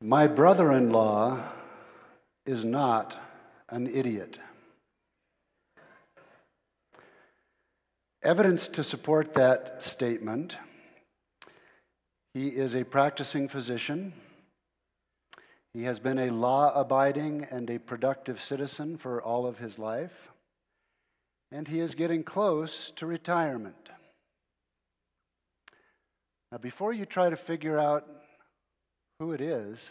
My brother in law is not an idiot. Evidence to support that statement he is a practicing physician. He has been a law abiding and a productive citizen for all of his life. And he is getting close to retirement. Now, before you try to figure out who it is,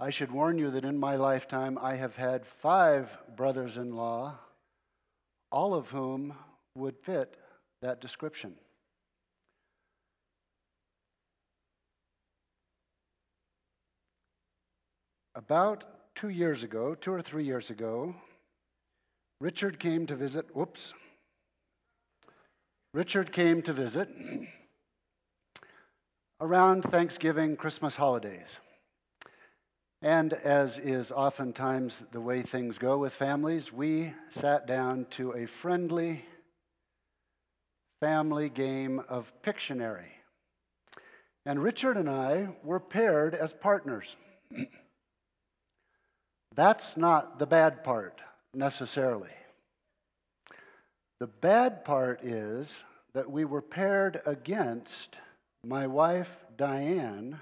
I should warn you that in my lifetime I have had five brothers in law, all of whom would fit that description. About two years ago, two or three years ago, Richard came to visit. Whoops. Richard came to visit around Thanksgiving, Christmas holidays. And as is oftentimes the way things go with families, we sat down to a friendly family game of Pictionary. And Richard and I were paired as partners. That's not the bad part necessarily. The bad part is that we were paired against my wife, Diane,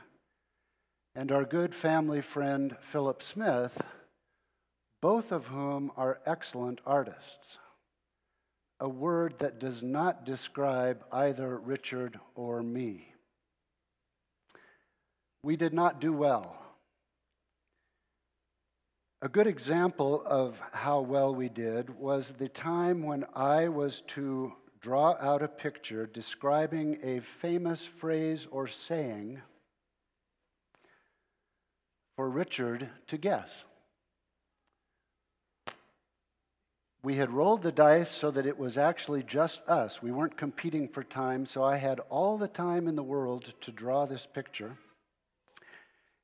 and our good family friend, Philip Smith, both of whom are excellent artists. A word that does not describe either Richard or me. We did not do well. A good example of how well we did was the time when I was to draw out a picture describing a famous phrase or saying for Richard to guess. We had rolled the dice so that it was actually just us. We weren't competing for time, so I had all the time in the world to draw this picture.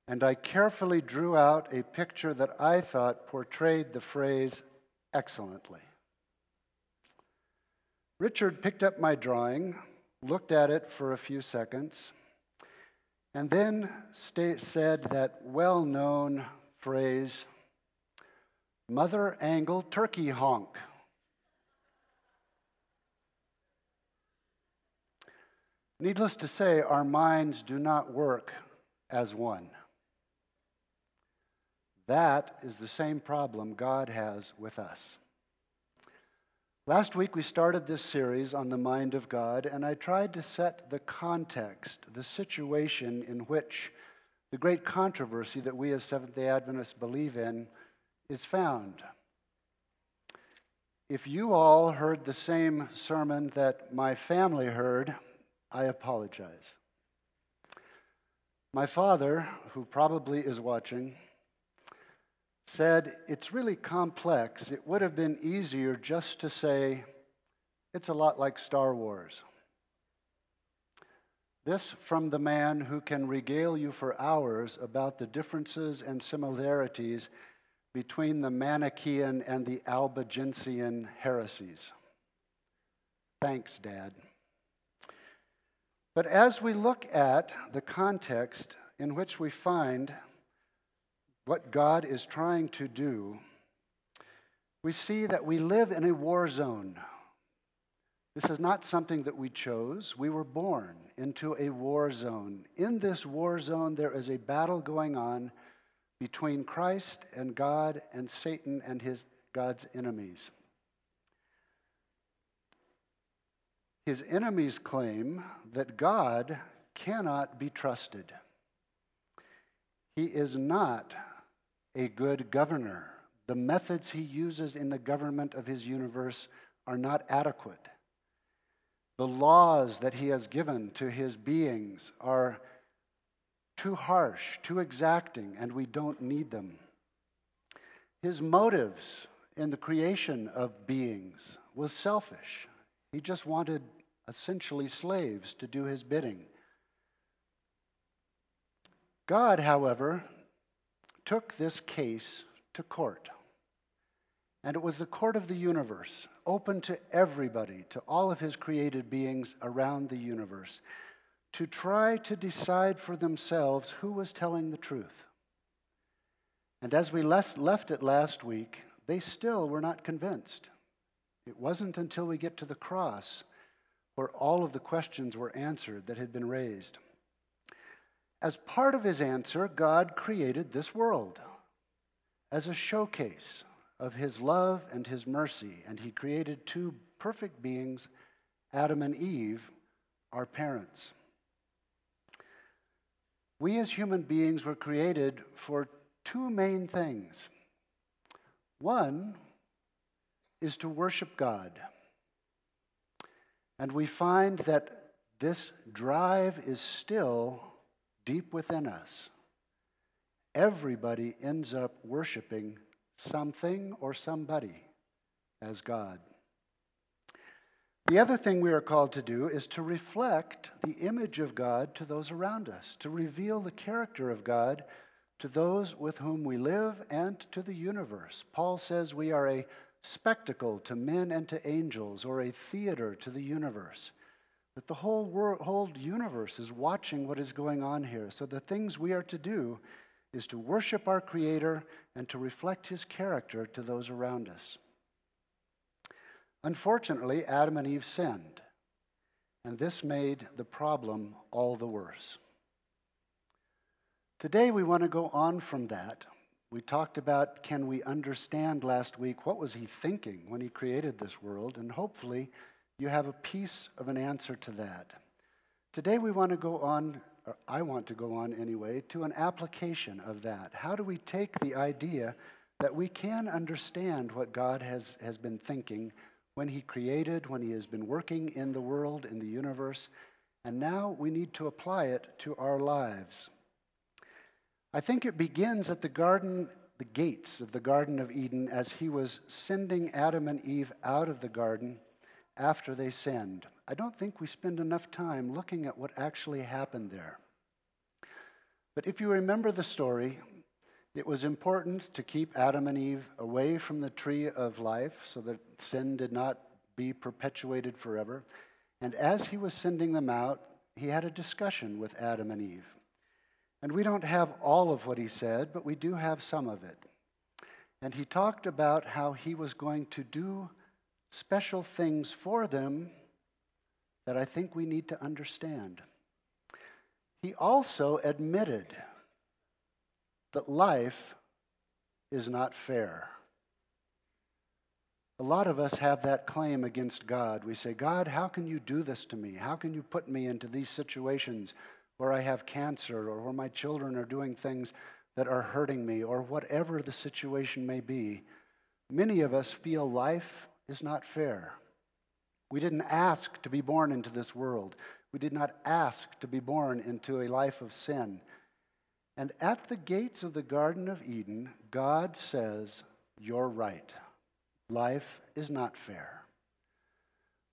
And I carefully drew out a picture that I thought portrayed the phrase excellently. Richard picked up my drawing, looked at it for a few seconds, and then said that well known phrase, Mother Angle Turkey Honk. Needless to say, our minds do not work as one. That is the same problem God has with us. Last week, we started this series on the mind of God, and I tried to set the context, the situation in which the great controversy that we as Seventh day Adventists believe in is found. If you all heard the same sermon that my family heard, I apologize. My father, who probably is watching, said, It's really complex. It would have been easier just to say, It's a lot like Star Wars. This from the man who can regale you for hours about the differences and similarities between the Manichaean and the Albigensian heresies. Thanks, Dad. But as we look at the context in which we find what God is trying to do, we see that we live in a war zone. This is not something that we chose. We were born into a war zone. In this war zone, there is a battle going on between Christ and God and Satan and his God's enemies. His enemies claim that God cannot be trusted. He is not a good governor. The methods he uses in the government of his universe are not adequate. The laws that he has given to his beings are too harsh, too exacting, and we don't need them. His motives in the creation of beings was selfish. He just wanted essentially slaves to do his bidding. God, however, took this case to court. And it was the court of the universe, open to everybody, to all of his created beings around the universe, to try to decide for themselves who was telling the truth. And as we left it last week, they still were not convinced. It wasn't until we get to the cross where all of the questions were answered that had been raised. As part of his answer, God created this world as a showcase of his love and his mercy, and he created two perfect beings, Adam and Eve, our parents. We as human beings were created for two main things. One is to worship God. And we find that this drive is still deep within us. Everybody ends up worshiping something or somebody as God. The other thing we are called to do is to reflect the image of God to those around us, to reveal the character of God to those with whom we live and to the universe. Paul says we are a spectacle to men and to angels, or a theater to the universe. That the whole, world, whole universe is watching what is going on here. So the things we are to do is to worship our Creator and to reflect His character to those around us. Unfortunately, Adam and Eve sinned, and this made the problem all the worse. Today, we want to go on from that. We talked about can we understand last week what was he thinking when he created this world, and hopefully you have a piece of an answer to that. Today, we want to go on, or I want to go on anyway, to an application of that. How do we take the idea that we can understand what God has, has been thinking when He created, when He has been working in the world, in the universe, and now we need to apply it to our lives. I think it begins at the garden, the gates of the Garden of Eden, as he was sending Adam and Eve out of the garden after they sinned. I don't think we spend enough time looking at what actually happened there. But if you remember the story, it was important to keep Adam and Eve away from the tree of life so that sin did not be perpetuated forever. And as he was sending them out, he had a discussion with Adam and Eve. And we don't have all of what he said, but we do have some of it. And he talked about how he was going to do special things for them that I think we need to understand. He also admitted that life is not fair. A lot of us have that claim against God. We say, God, how can you do this to me? How can you put me into these situations where I have cancer or where my children are doing things that are hurting me or whatever the situation may be, many of us feel life is not fair. We didn't ask to be born into this world. We did not ask to be born into a life of sin. And at the gates of the Garden of Eden, God says, You're right. Life is not fair.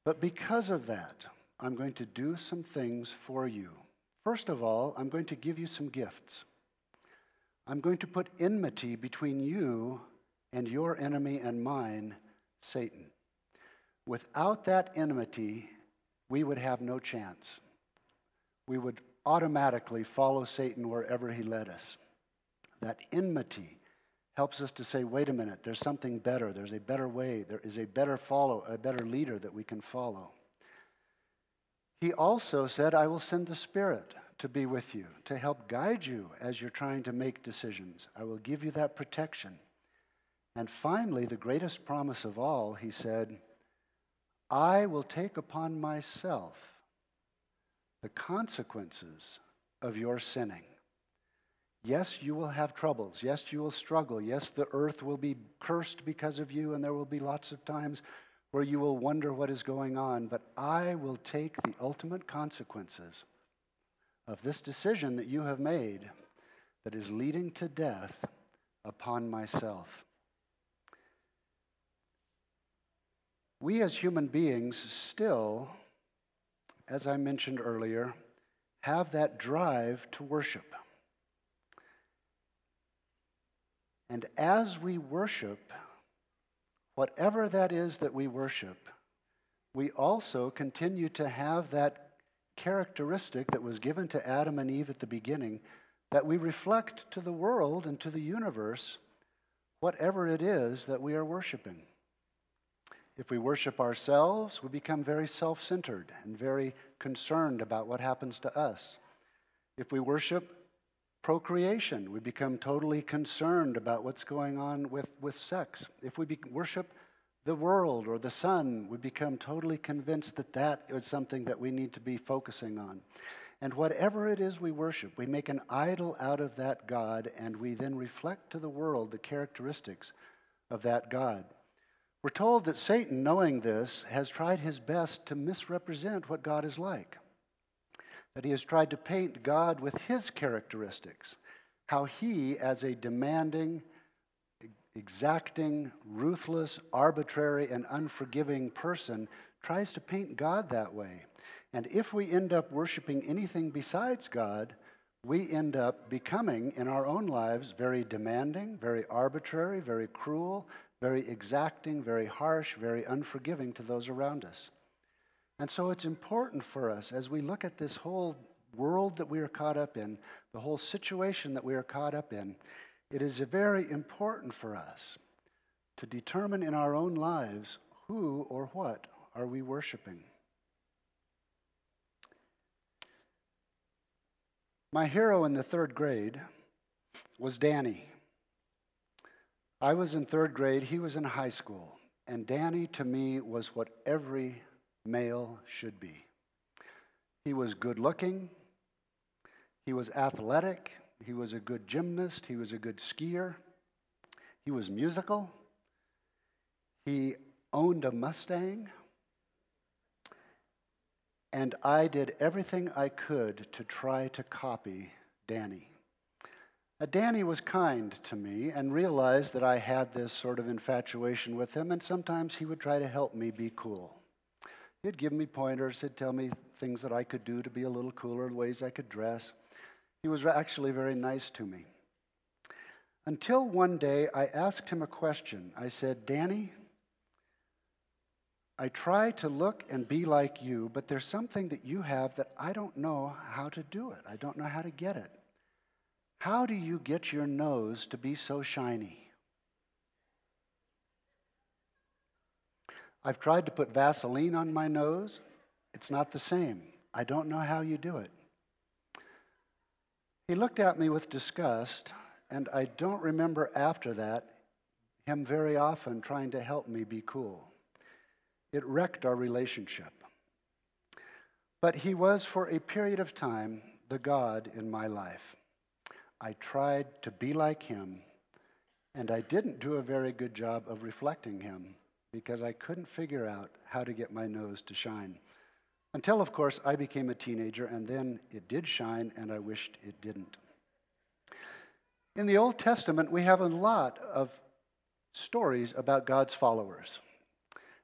But because of that, I'm going to do some things for you. First of all, I'm going to give you some gifts. I'm going to put enmity between you and your enemy and mine, Satan. Without that enmity, we would have no chance. We would automatically follow Satan wherever he led us. That enmity helps us to say, wait a minute, there's something better. There's a better way. There is a better follow, a better leader that we can follow. He also said, I will send the Spirit to be with you, to help guide you as you're trying to make decisions. I will give you that protection. And finally, the greatest promise of all, he said, I will take upon myself the consequences of your sinning. Yes, you will have troubles. Yes, you will struggle. Yes, the earth will be cursed because of you, and there will be lots of times where you will wonder what is going on, but I will take the ultimate consequences of this decision that you have made that is leading to death upon myself. We as human beings still, as I mentioned earlier, have that drive to worship. And as we worship, whatever that is that we worship, we also continue to have that characteristic that was given to Adam and Eve at the beginning that we reflect to the world and to the universe whatever it is that we are worshiping. If we worship ourselves, we become very self centered and very concerned about what happens to us. If we worship procreation, we become totally concerned about what's going on with, with sex. If we be, worship the world or the sun, we become totally convinced that that is something that we need to be focusing on. And whatever it is we worship, we make an idol out of that God, and we then reflect to the world the characteristics of that God. We're told that Satan, knowing this, has tried his best to misrepresent what God is like. That he has tried to paint God with his characteristics, how he, as a demanding, exacting, ruthless, arbitrary, and unforgiving person, tries to paint God that way. And if we end up worshiping anything besides God, we end up becoming, in our own lives, very demanding, very arbitrary, very cruel, very exacting, very harsh, very unforgiving to those around us. And so it's important for us as we look at this whole world that we are caught up in, the whole situation that we are caught up in, it is very important for us to determine in our own lives who or what are we worshiping. My hero in the third grade was Danny. I was in third grade, he was in high school, and Danny to me was what every male should be. He was good looking, he was athletic, he was a good gymnast, he was a good skier, he was musical, he owned a Mustang. And I did everything I could to try to copy Danny. Uh, Danny was kind to me and realized that I had this sort of infatuation with him, and sometimes he would try to help me be cool. He'd give me pointers, he'd tell me things that I could do to be a little cooler, ways I could dress. He was actually very nice to me. Until one day I asked him a question. I said, Danny, I try to look and be like you, but there's something that you have that I don't know how to do it. I don't know how to get it. How do you get your nose to be so shiny? I've tried to put Vaseline on my nose. It's not the same. I don't know how you do it. He looked at me with disgust, and I don't remember after that him very often trying to help me be cool. It wrecked our relationship. But he was, for a period of time, the God in my life. I tried to be like him, and I didn't do a very good job of reflecting him because I couldn't figure out how to get my nose to shine. Until, of course, I became a teenager, and then it did shine, and I wished it didn't. In the Old Testament, we have a lot of stories about God's followers.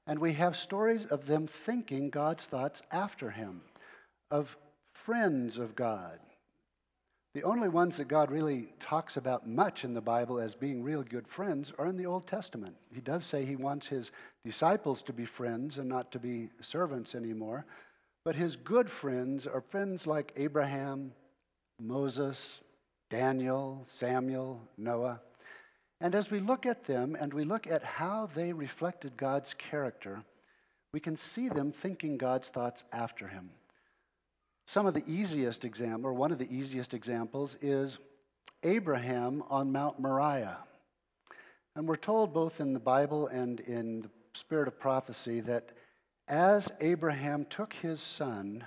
And we have stories of them thinking God's thoughts after him, of friends of God. The only ones that God really talks about much in the Bible as being real good friends are in the Old Testament. He does say he wants his disciples to be friends and not to be servants anymore. But his good friends are friends like Abraham, Moses, Daniel, Samuel, Noah. And as we look at them and we look at how they reflected God's character, we can see them thinking God's thoughts after him. Some of the easiest example, or one of the easiest examples, is Abraham on Mount Moriah. And we're told both in the Bible and in the spirit of prophecy that as Abraham took his son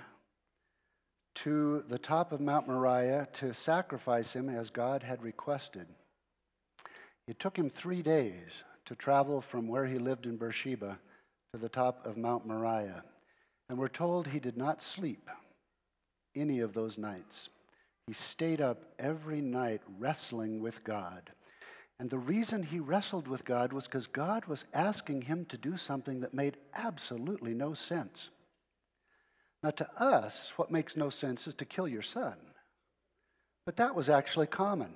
to the top of Mount Moriah to sacrifice him as God had requested, it took him three days to travel from where he lived in Beersheba to the top of Mount Moriah. And we're told he did not sleep any of those nights. He stayed up every night wrestling with God. And the reason he wrestled with God was because God was asking him to do something that made absolutely no sense. Now, to us, what makes no sense is to kill your son. But that was actually common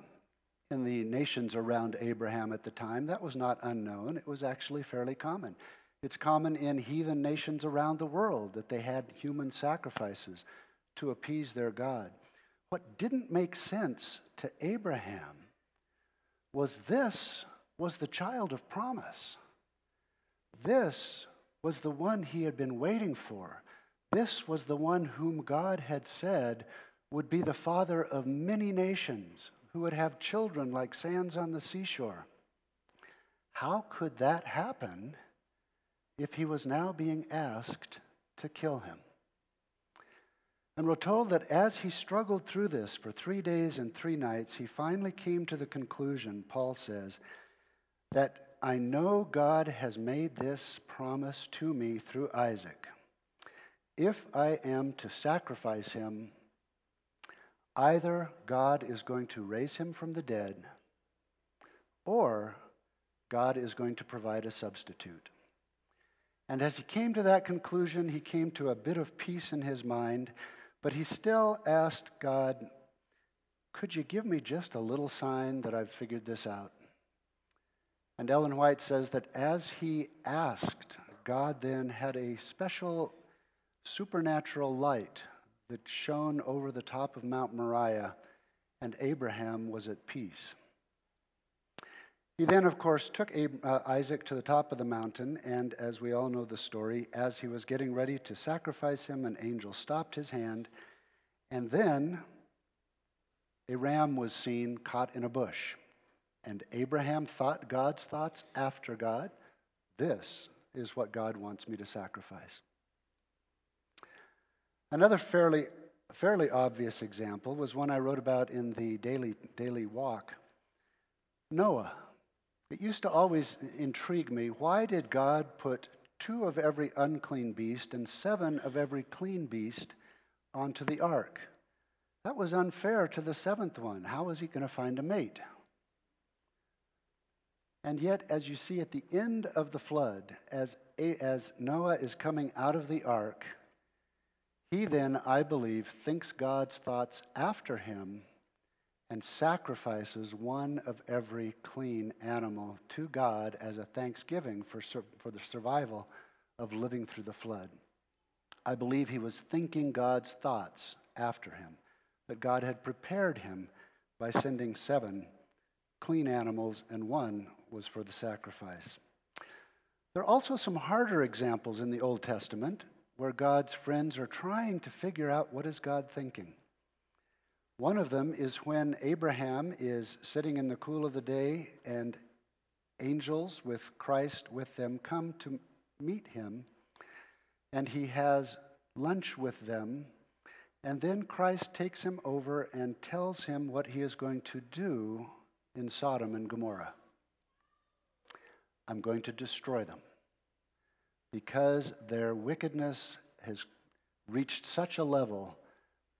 in the nations around Abraham at the time. That was not unknown, it was actually fairly common. It's common in heathen nations around the world that they had human sacrifices to appease their God. What didn't make sense to Abraham was this was the child of promise. This was the one he had been waiting for. This was the one whom God had said would be the father of many nations, who would have children like sands on the seashore. How could that happen if he was now being asked to kill him? And we're told that as he struggled through this for three days and three nights, he finally came to the conclusion, Paul says, that I know God has made this promise to me through Isaac. If I am to sacrifice him, either God is going to raise him from the dead, or God is going to provide a substitute. And as he came to that conclusion, he came to a bit of peace in his mind but he still asked God, Could you give me just a little sign that I've figured this out? And Ellen White says that as he asked, God then had a special supernatural light that shone over the top of Mount Moriah, and Abraham was at peace. He then, of course, took uh, Isaac to the top of the mountain, and as we all know the story, as he was getting ready to sacrifice him, an angel stopped his hand, and then a ram was seen caught in a bush. And Abraham thought God's thoughts after God. This is what God wants me to sacrifice. Another fairly, fairly obvious example was one I wrote about in the daily, daily walk Noah. It used to always intrigue me why did God put two of every unclean beast and seven of every clean beast onto the ark? That was unfair to the seventh one. How was he going to find a mate? And yet, as you see at the end of the flood, as, as Noah is coming out of the ark, he then, I believe, thinks God's thoughts after him and sacrifices one of every clean animal to God as a thanksgiving for, for the survival of living through the flood. I believe he was thinking God's thoughts after him, that God had prepared him by sending seven clean animals, and one was for the sacrifice. There are also some harder examples in the Old Testament where God's friends are trying to figure out what is God thinking. One of them is when Abraham is sitting in the cool of the day and angels with Christ with them come to meet him, and he has lunch with them. And then Christ takes him over and tells him what he is going to do in Sodom and Gomorrah. I'm going to destroy them because their wickedness has reached such a level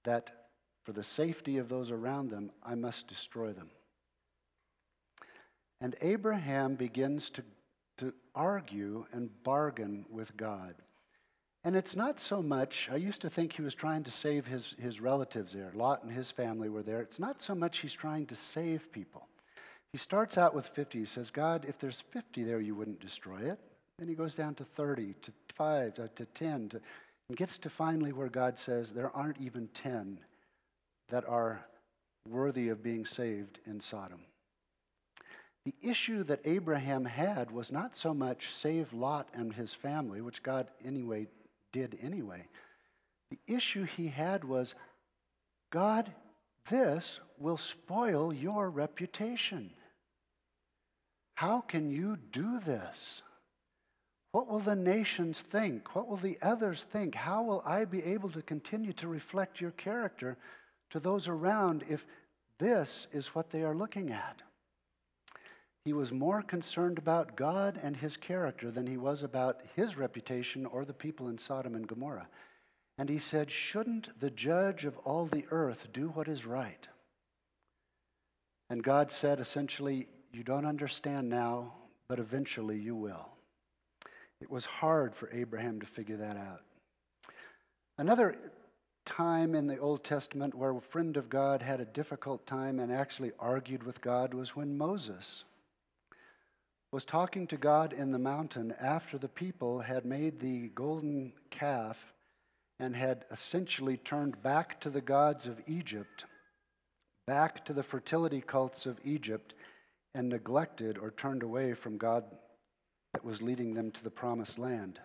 that for the safety of those around them, I must destroy them. And Abraham begins to, to argue and bargain with God. And it's not so much, I used to think he was trying to save his, his relatives there. Lot and his family were there. It's not so much he's trying to save people. He starts out with 50. He says, God, if there's 50 there, you wouldn't destroy it. Then he goes down to 30, to 5, to, to 10, to, and gets to finally where God says, there aren't even 10 that are worthy of being saved in Sodom. The issue that Abraham had was not so much save Lot and his family, which God anyway did anyway. The issue he had was God, this will spoil your reputation. How can you do this? What will the nations think? What will the others think? How will I be able to continue to reflect your character to those around if this is what they are looking at. He was more concerned about God and his character than he was about his reputation or the people in Sodom and Gomorrah. And he said, Shouldn't the judge of all the earth do what is right? And God said essentially, You don't understand now, but eventually you will. It was hard for Abraham to figure that out. Another time in the Old Testament where a friend of God had a difficult time and actually argued with God was when Moses was talking to God in the mountain after the people had made the golden calf and had essentially turned back to the gods of Egypt, back to the fertility cults of Egypt, and neglected or turned away from God that was leading them to the promised land.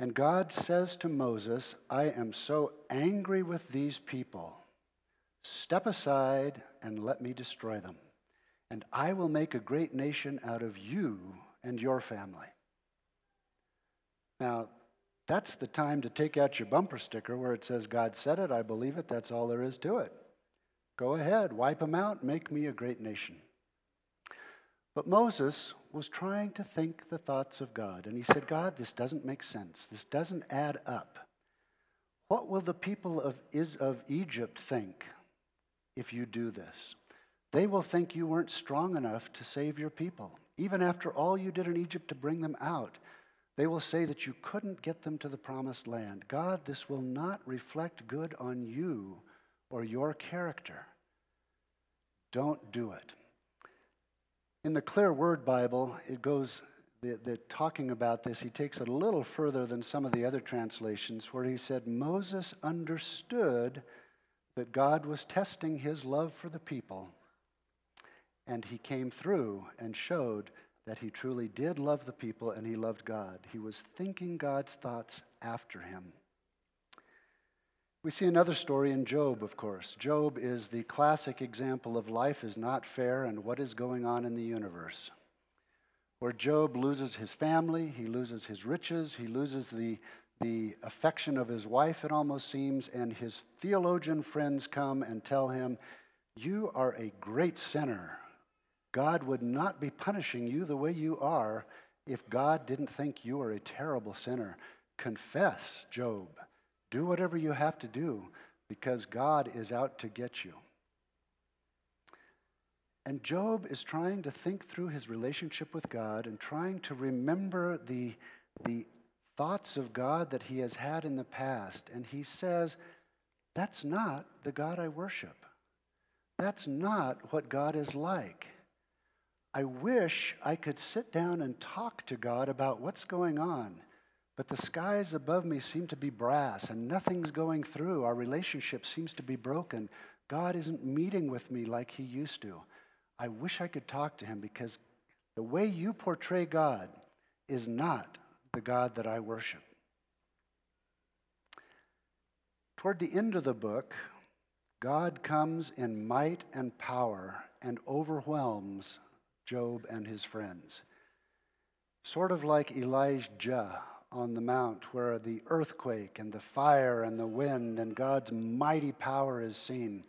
And God says to Moses, I am so angry with these people. Step aside and let me destroy them. And I will make a great nation out of you and your family. Now, that's the time to take out your bumper sticker where it says, God said it, I believe it, that's all there is to it. Go ahead, wipe them out, make me a great nation. But Moses was trying to think the thoughts of God, and he said, God, this doesn't make sense. This doesn't add up. What will the people of, is, of Egypt think if you do this? They will think you weren't strong enough to save your people. Even after all you did in Egypt to bring them out, they will say that you couldn't get them to the promised land. God, this will not reflect good on you or your character. Don't do it. In the Clear Word Bible, it goes, the, talking about this, he takes it a little further than some of the other translations, where he said Moses understood that God was testing his love for the people, and he came through and showed that he truly did love the people and he loved God. He was thinking God's thoughts after him. We see another story in Job, of course. Job is the classic example of life is not fair and what is going on in the universe. Where Job loses his family, he loses his riches, he loses the, the affection of his wife, it almost seems, and his theologian friends come and tell him, You are a great sinner. God would not be punishing you the way you are if God didn't think you are a terrible sinner. Confess, Job. Do whatever you have to do because God is out to get you. And Job is trying to think through his relationship with God and trying to remember the, the thoughts of God that he has had in the past. And he says, That's not the God I worship. That's not what God is like. I wish I could sit down and talk to God about what's going on. But the skies above me seem to be brass and nothing's going through. Our relationship seems to be broken. God isn't meeting with me like He used to. I wish I could talk to Him because the way you portray God is not the God that I worship. Toward the end of the book, God comes in might and power and overwhelms Job and his friends. Sort of like Elijah on the mount where the earthquake and the fire and the wind and God's mighty power is seen.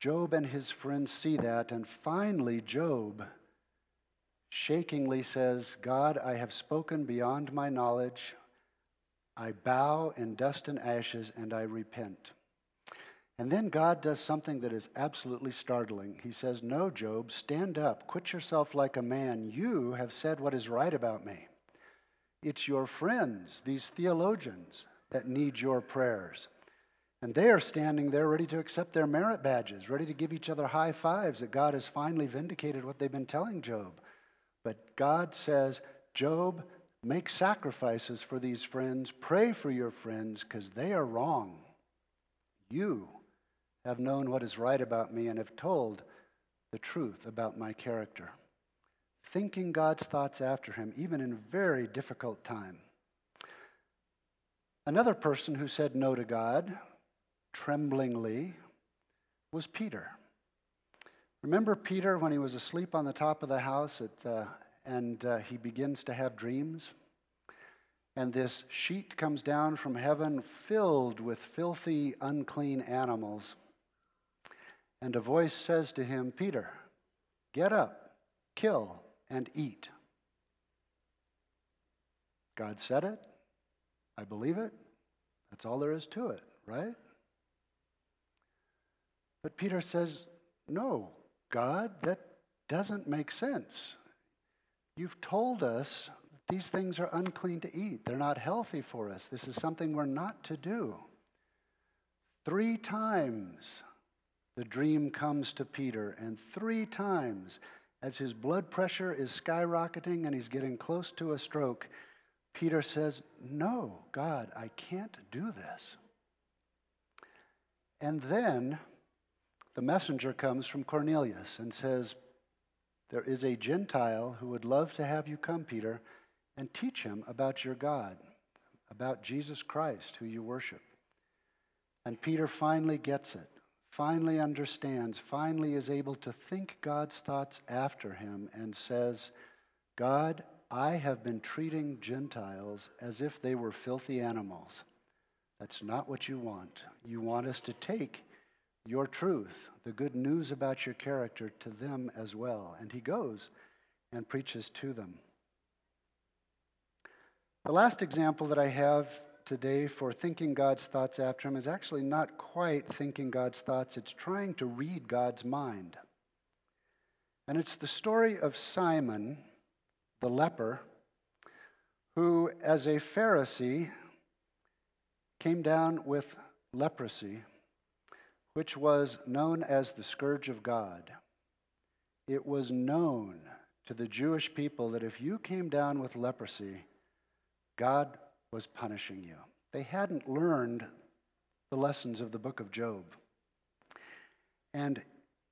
Job and his friends see that, and finally, Job shakingly says, God, I have spoken beyond my knowledge. I bow in dust and ashes, and I repent. And then God does something that is absolutely startling. He says, No, Job, stand up, quit yourself like a man. You have said what is right about me. It's your friends, these theologians, that need your prayers. And they are standing there ready to accept their merit badges, ready to give each other high fives that God has finally vindicated what they've been telling Job. But God says, Job, make sacrifices for these friends, pray for your friends, because they are wrong. You have known what is right about me and have told the truth about my character thinking God's thoughts after him, even in a very difficult time. Another person who said no to God, tremblingly, was Peter. Remember Peter when he was asleep on the top of the house at, uh, and uh, he begins to have dreams? And this sheet comes down from heaven filled with filthy, unclean animals. And a voice says to him, Peter, get up, kill, and eat. God said it. I believe it. That's all there is to it, right? But Peter says, No, God, that doesn't make sense. You've told us these things are unclean to eat, they're not healthy for us. This is something we're not to do. Three times the dream comes to Peter, and three times as his blood pressure is skyrocketing and he's getting close to a stroke, Peter says, No, God, I can't do this. And then the messenger comes from Cornelius and says, There is a Gentile who would love to have you come, Peter, and teach him about your God, about Jesus Christ, who you worship. And Peter finally gets it, finally understands, finally is able to think God's thoughts after him and says, God, I have been treating Gentiles as if they were filthy animals. That's not what you want. You want us to take your truth, the good news about your character, to them as well. And he goes and preaches to them. The last example that I have today for thinking God's thoughts after him is actually not quite thinking God's thoughts, it's trying to read God's mind. And it's the story of Simon, the leper, who, as a Pharisee, came down with leprosy, which was known as the scourge of God. It was known to the Jewish people that if you came down with leprosy, God was punishing you. They hadn't learned the lessons of the book of Job. And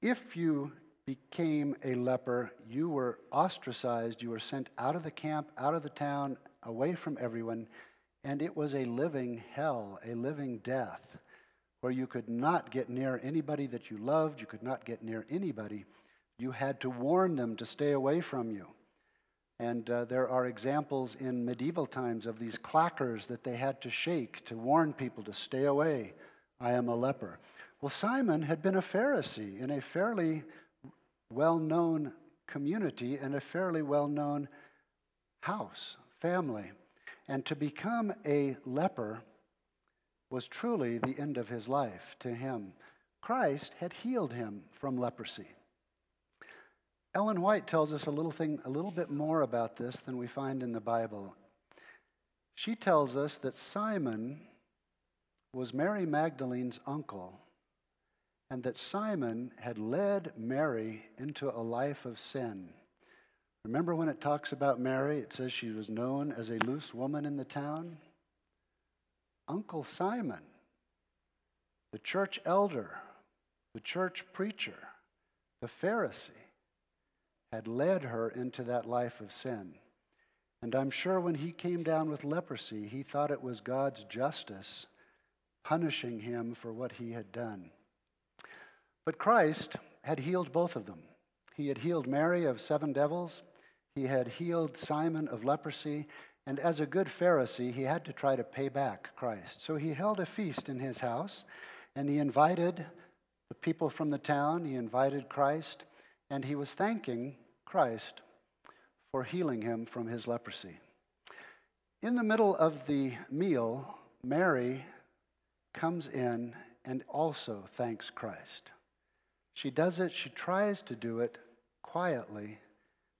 if you became a leper, you were ostracized, you were sent out of the camp, out of the town, away from everyone, and it was a living hell, a living death, where you could not get near anybody that you loved, you could not get near anybody. You had to warn them to stay away from you. And uh, there are examples in medieval times of these clackers that they had to shake to warn people to stay away. I am a leper. Well, Simon had been a Pharisee in a fairly well known community and a fairly well known house, family. And to become a leper was truly the end of his life to him. Christ had healed him from leprosy. Ellen White tells us a little thing, a little bit more about this than we find in the Bible. She tells us that Simon was Mary Magdalene's uncle, and that Simon had led Mary into a life of sin. Remember when it talks about Mary, it says she was known as a loose woman in the town? Uncle Simon, the church elder, the church preacher, the Pharisee, had led her into that life of sin. And I'm sure when he came down with leprosy, he thought it was God's justice punishing him for what he had done. But Christ had healed both of them. He had healed Mary of seven devils, he had healed Simon of leprosy, and as a good Pharisee, he had to try to pay back Christ. So he held a feast in his house, and he invited the people from the town, he invited Christ, and he was thanking Christ for healing him from his leprosy. In the middle of the meal, Mary comes in and also thanks Christ. She does it, she tries to do it quietly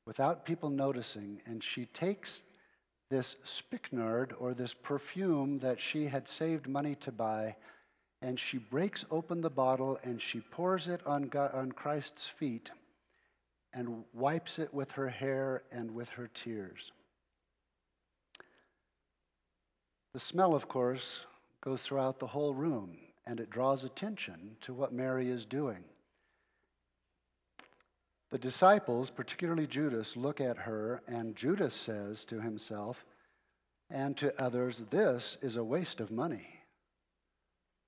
without people noticing, and she takes this spikenard or this perfume that she had saved money to buy and she breaks open the bottle and she pours it on, God, on Christ's feet and wipes it with her hair and with her tears. The smell, of course, goes throughout the whole room and it draws attention to what Mary is doing. The disciples, particularly Judas, look at her, and Judas says to himself and to others, This is a waste of money.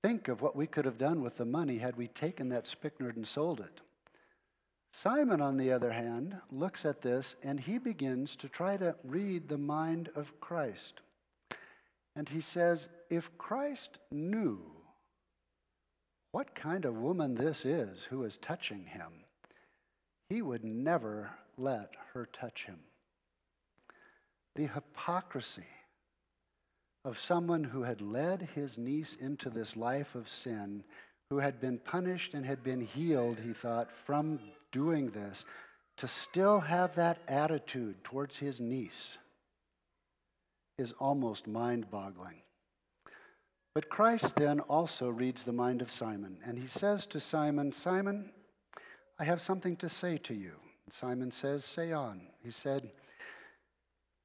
Think of what we could have done with the money had we taken that spikenard and sold it. Simon, on the other hand, looks at this and he begins to try to read the mind of Christ. And he says, If Christ knew what kind of woman this is who is touching him, he would never let her touch him. The hypocrisy of someone who had led his niece into this life of sin, who had been punished and had been healed, he thought, from doing this, to still have that attitude towards his niece is almost mind boggling. But Christ then also reads the mind of Simon, and he says to Simon, Simon, I have something to say to you. And Simon says, Say on. He said,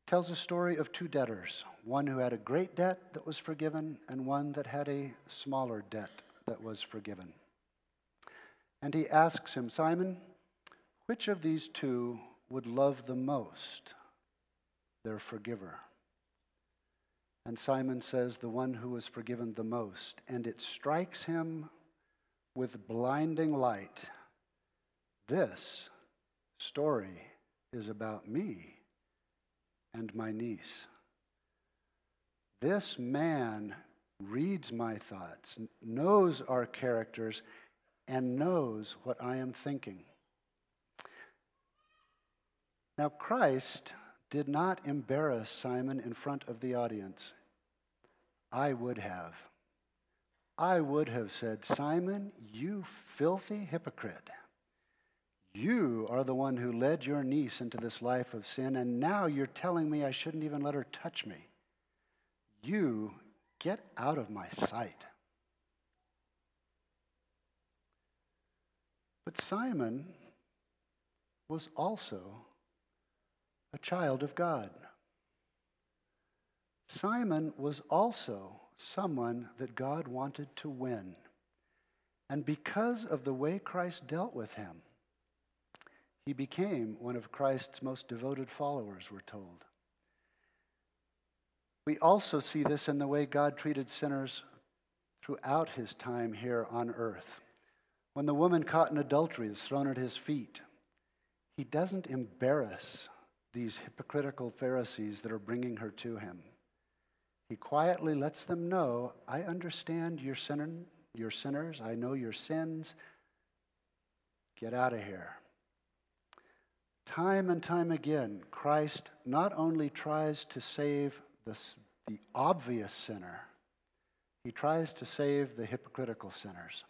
tells a story of two debtors, one who had a great debt that was forgiven and one that had a smaller debt that was forgiven. And he asks him, Simon, which of these two would love the most their forgiver? And Simon says, The one who was forgiven the most. And it strikes him with blinding light. This story is about me and my niece. This man reads my thoughts, knows our characters, and knows what I am thinking. Now, Christ did not embarrass Simon in front of the audience. I would have. I would have said, Simon, you filthy hypocrite. You are the one who led your niece into this life of sin, and now you're telling me I shouldn't even let her touch me. You get out of my sight. But Simon was also a child of God. Simon was also someone that God wanted to win. And because of the way Christ dealt with him, he became one of Christ's most devoted followers, we're told. We also see this in the way God treated sinners throughout his time here on earth. When the woman caught in adultery is thrown at his feet, he doesn't embarrass these hypocritical Pharisees that are bringing her to him. He quietly lets them know, I understand you're, sinner, you're sinners. I know your sins. Get out of here. Time and time again, Christ not only tries to save the, the obvious sinner, he tries to save the hypocritical sinners.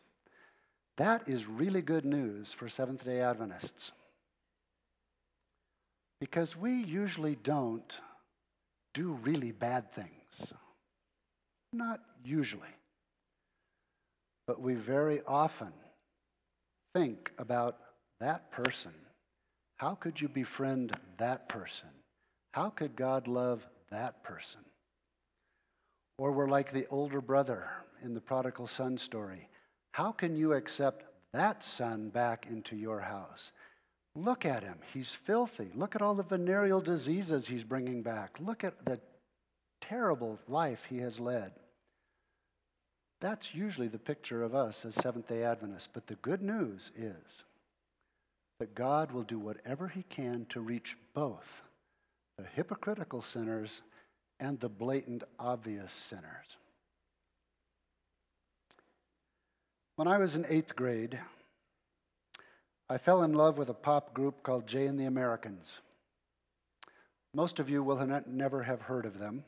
That is really good news for Seventh day Adventists. Because we usually don't do really bad things. Not usually. But we very often think about that person. How could you befriend that person? How could God love that person? Or we're like the older brother in the prodigal son story. How can you accept that son back into your house? Look at him. He's filthy. Look at all the venereal diseases he's bringing back. Look at the terrible life he has led. That's usually the picture of us as Seventh day Adventists. But the good news is that God will do whatever he can to reach both the hypocritical sinners and the blatant, obvious sinners. When I was in eighth grade, I fell in love with a pop group called Jay and the Americans. Most of you will never have heard of them.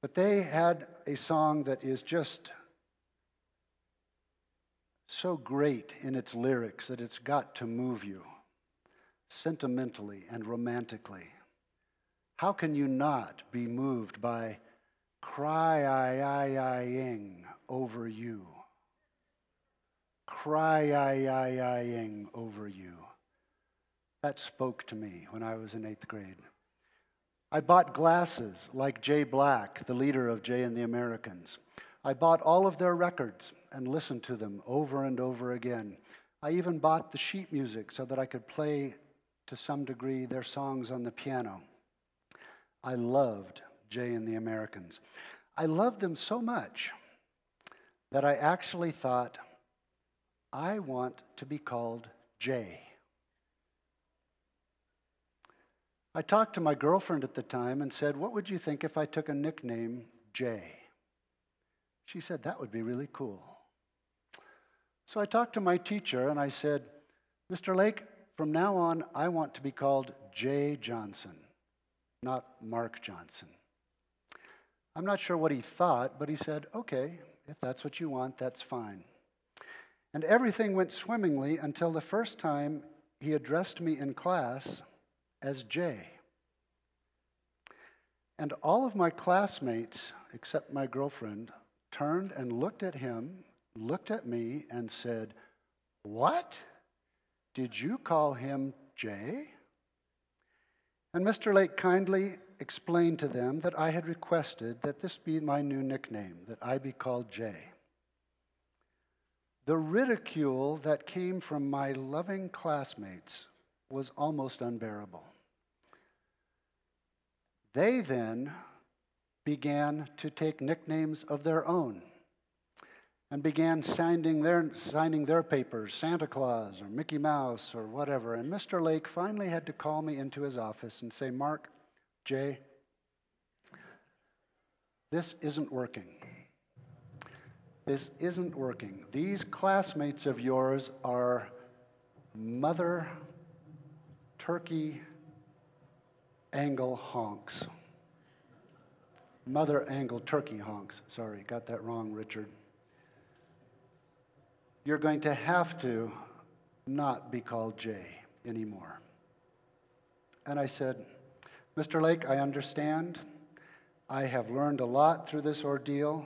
But they had a song that is just so great in its lyrics that it's got to move you sentimentally and romantically. How can you not be moved by cry I I I ing over you? Cry I I I ing over you. That spoke to me when I was in eighth grade. I bought glasses like Jay Black, the leader of Jay and the Americans. I bought all of their records and listened to them over and over again. I even bought the sheet music so that I could play to some degree their songs on the piano. I loved Jay and the Americans. I loved them so much that I actually thought, I want to be called Jay. I talked to my girlfriend at the time and said, What would you think if I took a nickname Jay? She said, That would be really cool. So I talked to my teacher and I said, Mr. Lake, from now on, I want to be called Jay Johnson, not Mark Johnson. I'm not sure what he thought, but he said, Okay, if that's what you want, that's fine. And everything went swimmingly until the first time he addressed me in class as Jay. And all of my classmates, except my girlfriend, turned and looked at him, looked at me, and said, What? Did you call him Jay? And Mr. Lake kindly explained to them that I had requested that this be my new nickname, that I be called Jay. The ridicule that came from my loving classmates was almost unbearable. They then began to take nicknames of their own and began signing their, signing their papers, Santa Claus or Mickey Mouse or whatever. And Mr. Lake finally had to call me into his office and say, Mark, Jay, this isn't working. This isn't working. These classmates of yours are mother turkey angle honks. Mother angle turkey honks. Sorry, got that wrong, Richard. You're going to have to not be called Jay anymore. And I said, Mr. Lake, I understand. I have learned a lot through this ordeal.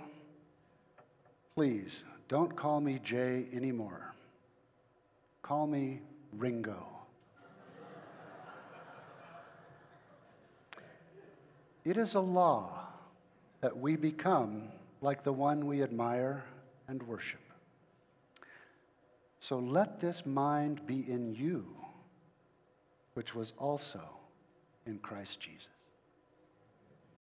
Please don't call me Jay anymore. Call me Ringo. It is a law that we become like the one we admire and worship. So let this mind be in you, which was also in Christ Jesus.